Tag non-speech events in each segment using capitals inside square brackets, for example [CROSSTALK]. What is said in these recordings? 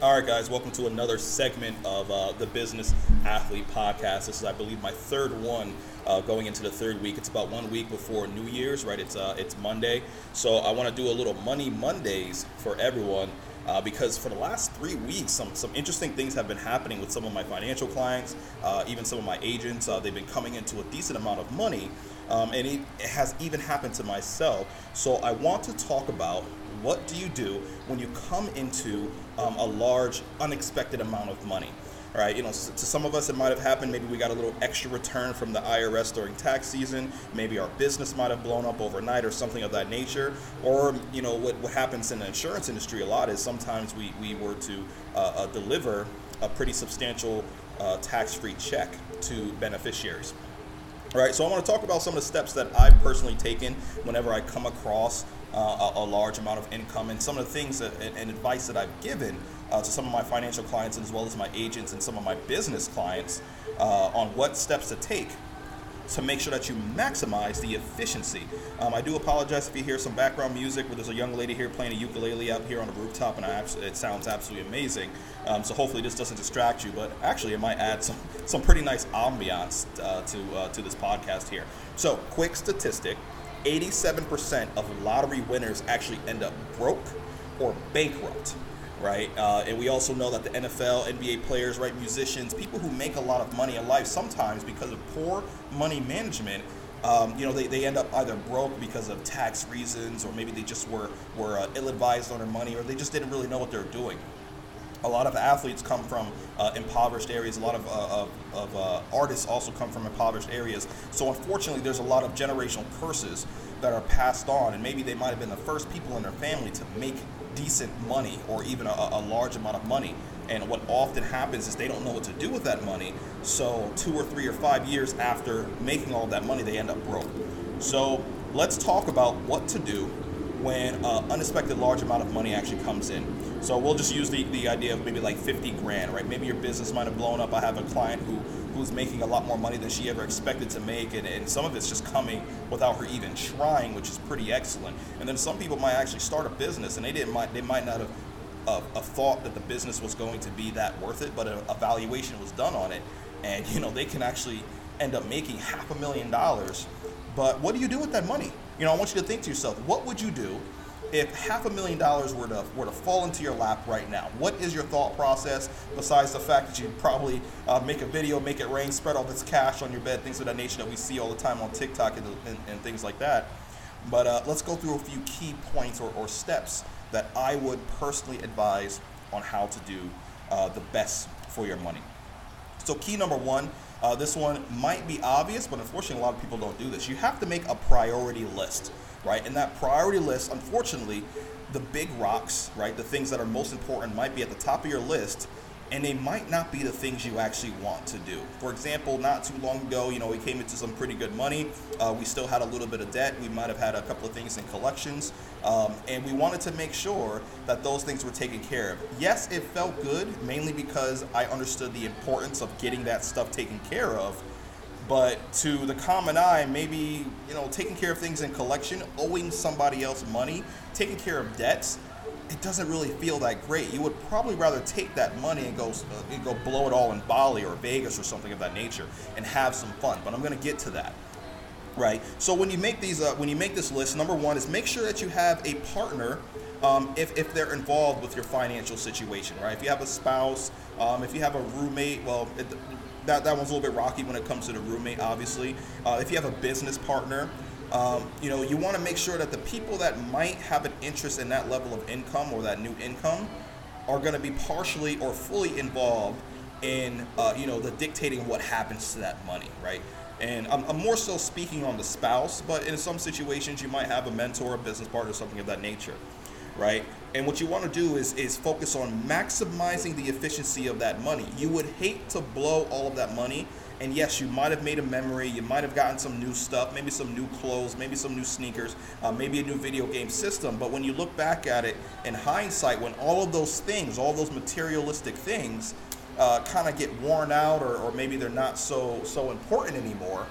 All right, guys, welcome to another segment of uh, the Business Athlete Podcast. This is, I believe, my third one uh, going into the third week. It's about one week before New Year's, right? It's uh, it's Monday, so I want to do a little Money Mondays for everyone. Uh, because for the last three weeks, some, some interesting things have been happening with some of my financial clients, uh, even some of my agents. Uh, they've been coming into a decent amount of money, um, and it, it has even happened to myself. So I want to talk about what do you do when you come into um, a large, unexpected amount of money? All right, you know, to some of us it might have happened. Maybe we got a little extra return from the IRS during tax season. Maybe our business might have blown up overnight or something of that nature. Or, you know, what, what happens in the insurance industry a lot is sometimes we, we were to uh, uh, deliver a pretty substantial uh, tax free check to beneficiaries. All right, so I want to talk about some of the steps that I've personally taken whenever I come across uh, a, large amount of income and some of the things that, and, and advice that I've given uh, to some of my financial clients as well as my agents and some of my business clients uh, on what steps to take to make sure that you maximize the efficiency. Um, I do apologize if you hear some background music where there's a young lady here playing a ukulele out here on the rooftop, and I it sounds absolutely amazing. Um, so hopefully this doesn't distract you, but actually it might add some some pretty nice ambiance uh, to uh, to this podcast here. So quick statistic: 87% of lottery winners actually end up broke or bankrupt, right? Uh, and we also know that the NFL, NBA players, right, musicians, people who make a lot of money in life, sometimes because of poor money management, um, you know, they, they end up either broke because of tax reasons, or maybe they just were, were uh, ill advised on their money, or they just didn't really know what they were doing a lot of athletes come from uh, impoverished areas. A lot of, uh, of, of uh, artists also come from impoverished areas. So unfortunately, there's a lot of generational curses that are passed on, and maybe they might have been the first people in their family to make decent money or even a, a large amount of money. And what often happens is they don't know what to do with that money. So two or three or five years after making all that money, they end up broke. So let's talk about what to do when an unexpected large amount of money actually comes in. So we'll just use the, the idea of maybe like 50 grand, right? Maybe your business might have blown up. I have a client who who's making a lot more money than she ever expected to make, and, and some of it's just coming without her even trying, which is pretty excellent. And then some people might actually start a business, and they didn't might they might not have uh, a thought that the business was going to be that worth it, but a, a valuation was done on it, and you know they can actually end up making half a million dollars. But what do you do with that money? You know, I want you to think to yourself, what would you do if half a million dollars were to were to fall into your lap right now, what is your thought process besides the fact that you'd probably uh, make a video, make it rain, spread all this cash on your bed, things of that nature that we see all the time on TikTok and, and, and things like that. But uh, let's go through a few key points or, or, steps that I would personally advise on how to do uh, the best for your money. So, key number one uh, this one might be obvious, but unfortunately, a lot of people don't do this. You have to make a priority list, right? And that priority list, unfortunately, the big rocks, right, the things that are most important might be at the top of your list, and they might not be the things you actually want to do. For example, not too long ago, you know, we came into some pretty good money. Uh, we still had a little bit of debt. We might have had a couple of things in collections, um, and we wanted to make sure that those things were taken care of. Yes, it felt good, mainly because I understood the importance of getting that stuff taken care of. But to the common eye, maybe you know, taking care of things in collection, owing somebody else money, taking care of debts it doesn't really feel that great. You would probably rather take that money and go uh, and go blow it all in Bali or Vegas or something of that nature and have some fun. But I'm going to get to that. Right. So when you make these, uh, when you make this list, number one is make sure that you have a partner. Um, if, if they're involved with your financial situation, right? If you have a spouse, um, if you have a roommate, well, it, that, that one's a little bit rocky when it comes to the roommate, obviously. Uh, if you have a business partner, um, you know, you want to make sure that the people that might have an interest in that level of income or that new income are going to be partially or fully involved in, uh, you know, the dictating what happens to that money, right? And I'm, I'm, more so speaking on the spouse, but in some situations you might have a mentor, a business partner, something of that nature, right? And what you want to do is is focus on maximizing the efficiency of that money. You would hate to blow all of that money and yes, you might have made a memory. You might have gotten some new stuff, maybe some new clothes, maybe some new sneakers, uh, maybe a new video game system. But when you look back at it in hindsight, when all of those things, all those materialistic things, uh, kind of get worn out, or, or maybe they're not so so important anymore,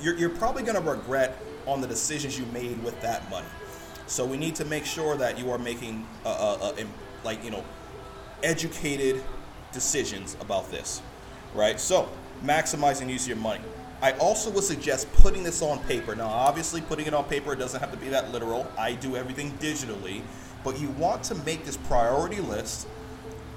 you're, you're probably going to regret on the decisions you made with that money. So we need to make sure that you are making a, a, a like you know educated decisions about this, right? So maximizing use of your money. I also would suggest putting this on paper. Now, obviously, putting it on paper doesn't have to be that literal. I do everything digitally, but you want to make this priority list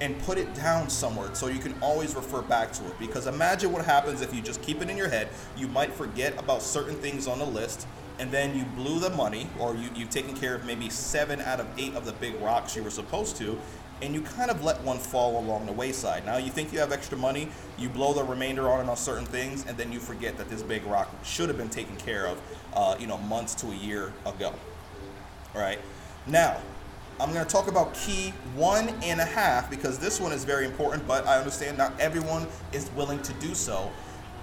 and put it down somewhere so you can always refer back to it. Because imagine what happens if you just keep it in your head. You might forget about certain things on the list, and then you blew the money, or you, you've taken care of maybe seven out of eight of the big rocks you were supposed to, and you kind of let one fall along the wayside. Now you think you have extra money, you blow the remainder on and on certain things, and then you forget that this big rock should have been taken care of, uh, you know, months to a year ago. All right. Now, I'm going to talk about key one and a half because this one is very important, but I understand not everyone is willing to do so.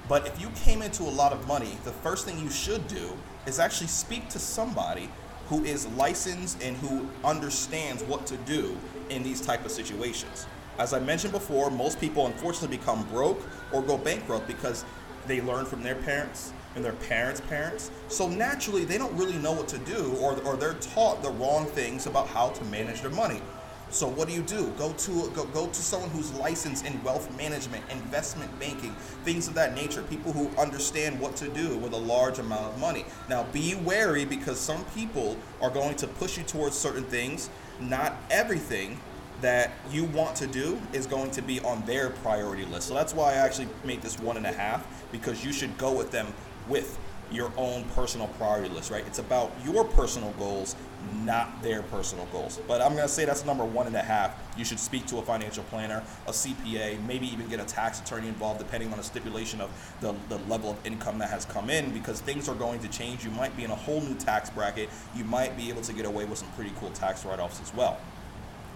But if you came into a lot of money, the first thing you should do is actually speak to somebody who is licensed and who understands what to do in these type of situations. As I mentioned before, most people unfortunately become broke or go bankrupt because they learn from their parents and their parents' parents. So naturally, they don't really know what to do or, or they're taught the wrong things about how to manage their money. So what do you do? Go to go, go to someone who's licensed in wealth management, investment banking, things of that nature. People who understand what to do with a large amount of money. Now be wary because some people are going to push you towards certain things. Not everything that you want to do is going to be on their priority list. So that's why I actually made this one and a half because you should go with them with your own personal priority list, right? It's about your personal goals, not their personal goals. But I'm gonna say that's number one and a half. You should speak to a financial planner, a CPA, maybe even get a tax attorney involved, depending on the stipulation of the, the level of income that has come in, because things are going to change. You might be in a whole new tax bracket. You might be able to get away with some pretty cool tax write offs as well.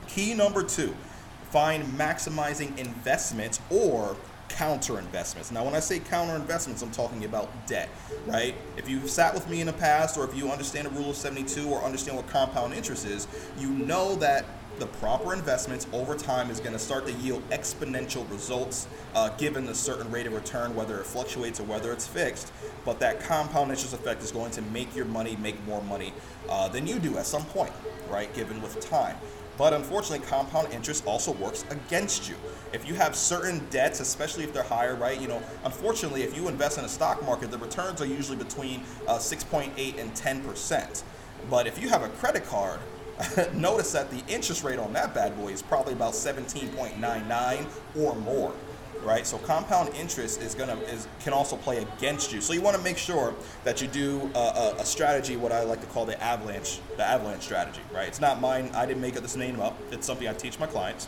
Key number two find maximizing investments or counter investments. Now, when I say counter investments, I'm talking about debt, right? If you've sat with me in the past, or if you understand the rule of 72 or understand what compound interest is, you know that the proper investments over time is going to start to yield exponential results uh, given a certain rate of return, whether it fluctuates or whether it's fixed. But that compound interest effect is going to make your money make more money uh, than you do at some point, right? Given with time. But unfortunately, compound interest also works against you. If you have certain debts, especially if they're higher, right? You know, unfortunately, if you invest in a stock market, the returns are usually between uh, 6.8 and 10 percent. But if you have a credit card, [LAUGHS] notice that the interest rate on that bad boy is probably about 17.99 or more right? So compound interest is gonna is can also play against you. So you want to make sure that you do a, a, a, strategy, what I like to call the avalanche, the avalanche strategy, right? It's not mine. I didn't make up this name up. It's something I teach my clients,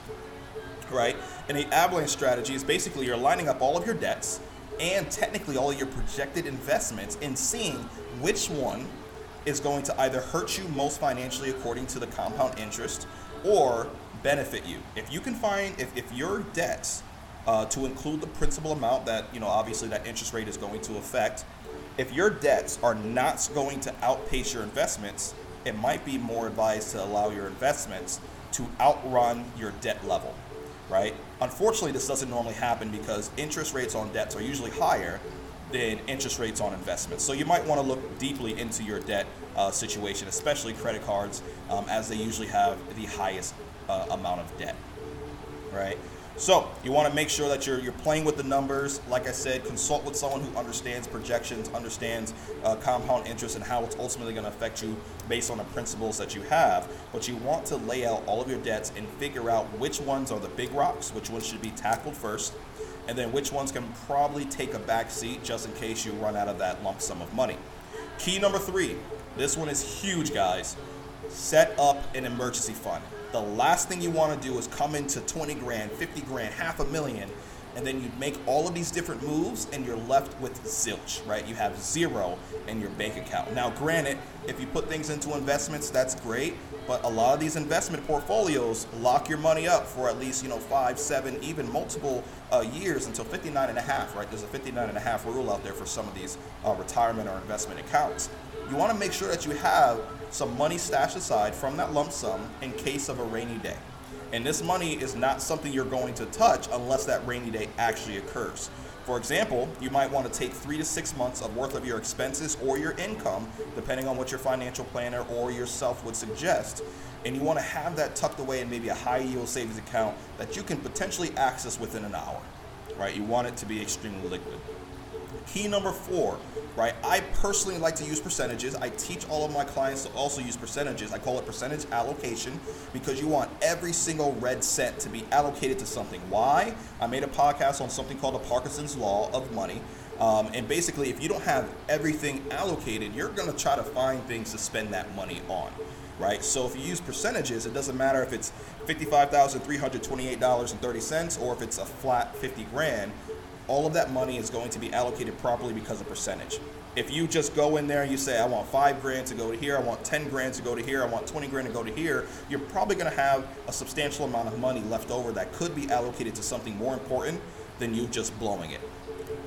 right? And the avalanche strategy is basically you're lining up all of your debts and technically all of your projected investments and seeing which one is going to either hurt you most financially according to the compound interest or benefit you. If you can find if, if your debts uh, to include the principal amount that you know obviously that interest rate is going to affect. If your debts are not going to outpace your investments, it might be more advised to allow your investments to outrun your debt level, right? Unfortunately, this doesn't normally happen because interest rates on debts are usually higher than interest rates on investments. So you might want to look deeply into your debt uh, situation, especially credit cards, um, as they usually have the highest uh, amount of debt, right? So you want to make sure that you're you're playing with the numbers. Like I said, consult with someone who understands projections, understands uh, compound interest, and how it's ultimately going to affect you based on the principles that you have. But you want to lay out all of your debts and figure out which ones are the big rocks, which ones should be tackled first, and then which ones can probably take a back seat just in case you run out of that lump sum of money. Key number three. This one is huge, guys. Set up an emergency fund the last thing you want to do is come into 20 grand, 50 grand, half a million, and then you make all of these different moves and you're left with zilch, right? You have zero in your bank account. Now, granted, if you put things into investments, that's great, but a lot of these investment portfolios lock your money up for at least, you know, five, seven, even multiple uh, years until 59 and a half, right? There's a 59 and a half rule out there for some of these uh, retirement or investment accounts. You want to make sure that you have some money stashed aside from that lump sum in case of a rainy day. And this money is not something you're going to touch unless that rainy day actually occurs. For example, you might want to take three to six months of worth of your expenses or your income, depending on what your financial planner or yourself would suggest, and you want to have that tucked away in maybe a high yield savings account that you can potentially access within an hour. Right? You want it to be extremely liquid. Key number four, right? I personally like to use percentages. I teach all of my clients to also use percentages. I call it percentage allocation because you want every single red cent to be allocated to something. Why? I made a podcast on something called the Parkinson's Law of Money. Um, and basically, if you don't have everything allocated, you're going to try to find things to spend that money on right? So if you use percentages, it doesn't matter if it's $55,328.30 or if it's a flat 50 grand all of that money is going to be allocated properly because of percentage. If you just go in there and you say, I want five grand to go to here, I want 10 grand to go to here, I want 20 grand to go to here, you're probably going to have a substantial amount of money left over that could be allocated to something more important than you just blowing it,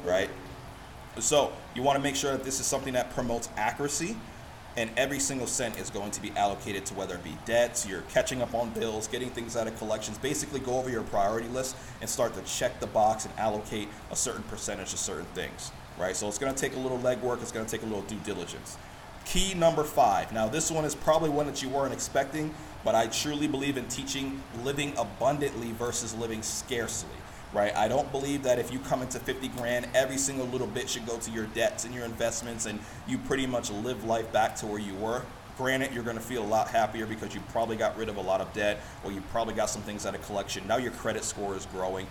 right? So you want to make sure that this is something that promotes accuracy and every single cent is going to be allocated to whether it be debts, you're catching up on bills, getting things out of collections. Basically, go over your priority list and start to check the box and allocate a certain percentage to certain things, right? So it's going to take a little legwork, it's going to take a little due diligence. Key number five. Now, this one is probably one that you weren't expecting, but I truly believe in teaching living abundantly versus living scarcely right? I don't believe that if you come into 50 grand, every single little bit should go to your debts and your investments and you pretty much live life back to where you were. Granted, you're going to feel a lot happier because you probably got rid of a lot of debt or you probably got some things out of collection. Now your credit score is growing.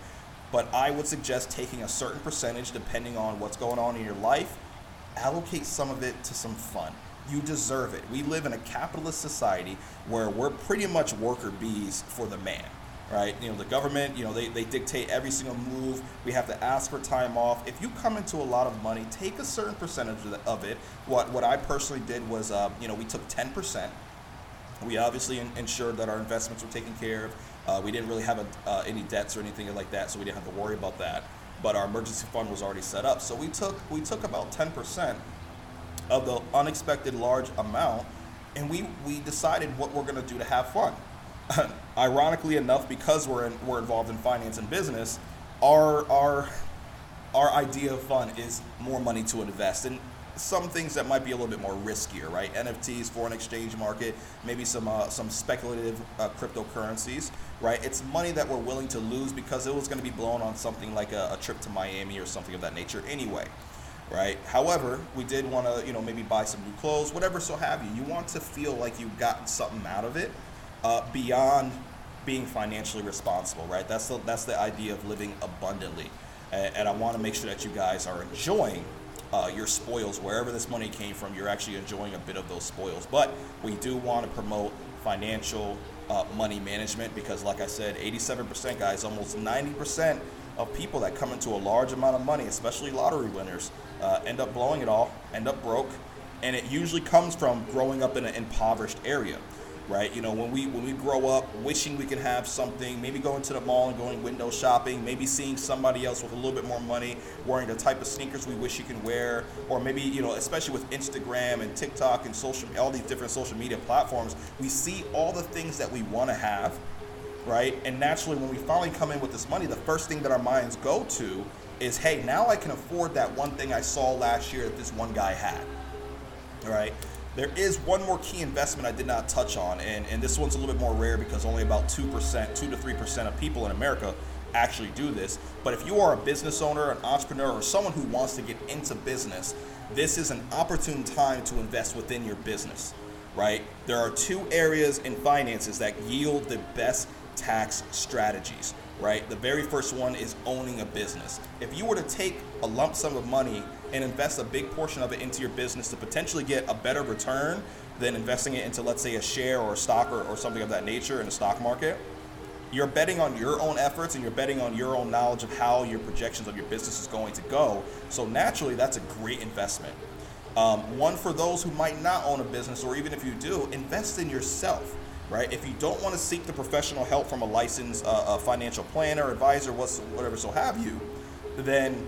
But I would suggest taking a certain percentage depending on what's going on in your life, allocate some of it to some fun. You deserve it. We live in a capitalist society where we're pretty much worker bees for the man right? You know, the government, you know, they, they dictate every single move. We have to ask for time off. If you come into a lot of money, take a certain percentage of it. What what I personally did was, uh, you know, we took 10%. We obviously in, ensured that our investments were taken care of. Uh, we didn't really have a, uh, any debts or anything like that, so we didn't have to worry about that. But our emergency fund was already set up, so we took we took about 10% of the unexpected large amount, and we we decided what we're going to do to have fun. [COUGHS] ironically enough, because we're in, we're involved in finance and business, our our our idea of fun is more money to invest in some things that might be a little bit more riskier, right? NFTs, foreign exchange market, maybe some uh, some speculative uh, cryptocurrencies, right? It's money that we're willing to lose because it was going to be blown on something like a, a trip to Miami or something of that nature anyway right? However, we did want to, you know, maybe buy some new clothes, whatever, so have you. You want to feel like you got something out of it, uh, beyond being financially responsible, right? That's the, that's the idea of living abundantly. And, and I want to make sure that you guys are enjoying uh, your spoils wherever this money came from. You're actually enjoying a bit of those spoils. But we do want to promote financial uh, money management because, like I said, 87% guys, almost 90% of people that come into a large amount of money, especially lottery winners, uh, end up blowing it all, end up broke, and it usually comes from growing up in an impoverished area right? You know, when we when we grow up wishing we could have something, maybe going to the mall and going window shopping, maybe seeing somebody else with a little bit more money wearing the type of sneakers we wish you can wear, or maybe you know, especially with Instagram and TikTok and social all these different social media platforms, we see all the things that we want to have, right? And naturally, when we finally come in with this money, the first thing that our minds go to is, hey, now I can afford that one thing I saw last year that this one guy had, right? There is one more key investment I did not touch on, and, and this one's a little bit more rare because only about 2%, 2 to 3% of people in America actually do this. But if you are a business owner, an entrepreneur, or someone who wants to get into business, this is an opportune time to invest within your business, right? There are two areas in finances that yield the best tax strategies, right? The very first one is owning a business. If you were to take a lump sum of money and invest a big portion of it into your business to potentially get a better return than investing it into, let's say, a share or a stock or, or something of that nature in the stock market, you're betting on your own efforts and you're betting on your own knowledge of how your projections of your business is going to go. So naturally, that's a great investment. Um, one for those who might not own a business, or even if you do, invest in yourself. Right? If you don't want to seek the professional help from a licensed uh, a financial planner, advisor, whatever, so have you, then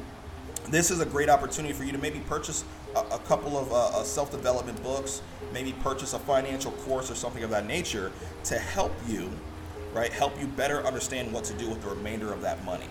this is a great opportunity for you to maybe purchase a, a couple of uh, uh, self-development books, maybe purchase a financial course or something of that nature to help you, right? Help you better understand what to do with the remainder of that money.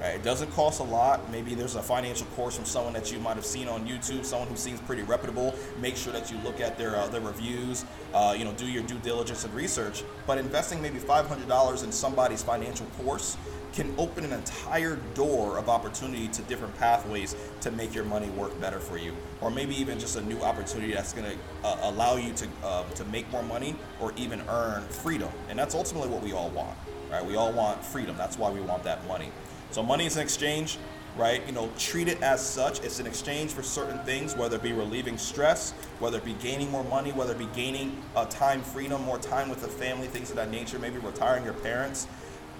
Right? It doesn't cost a lot. Maybe there's a financial course from someone that you might have seen on YouTube, someone who seems pretty reputable. Make sure that you look at their uh, their reviews. Uh, you know, do your due diligence and research. But investing maybe $500 in somebody's financial course can open an entire door of opportunity to different pathways to make your money work better for you, or maybe even just a new opportunity that's going to uh, allow you to uh, to make more money or even earn freedom. And that's ultimately what we all want, right? We all want freedom. That's why we want that money. So money is an exchange, right? You know, treat it as such. It's an exchange for certain things, whether it be relieving stress, whether it be gaining more money, whether it be gaining uh, time freedom, more time with the family, things of that nature, maybe retiring your parents.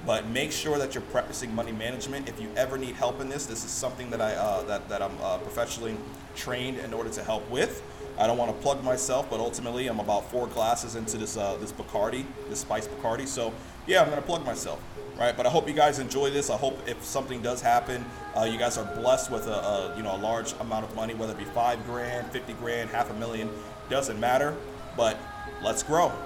But make sure that you're practicing money management. If you ever need help in this, this is something that I uh, that, that I'm uh, professionally trained in order to help with. I don't want to plug myself, but ultimately I'm about four glasses into this uh, this Bacardi, this Spice Bacardi. So yeah, I'm gonna plug myself right? But I hope you guys enjoy this. I hope if something does happen, uh, you guys are blessed with a, a, you know a large amount of money, whether it be five grand, fifty grand, half a million, doesn't matter. But let's grow.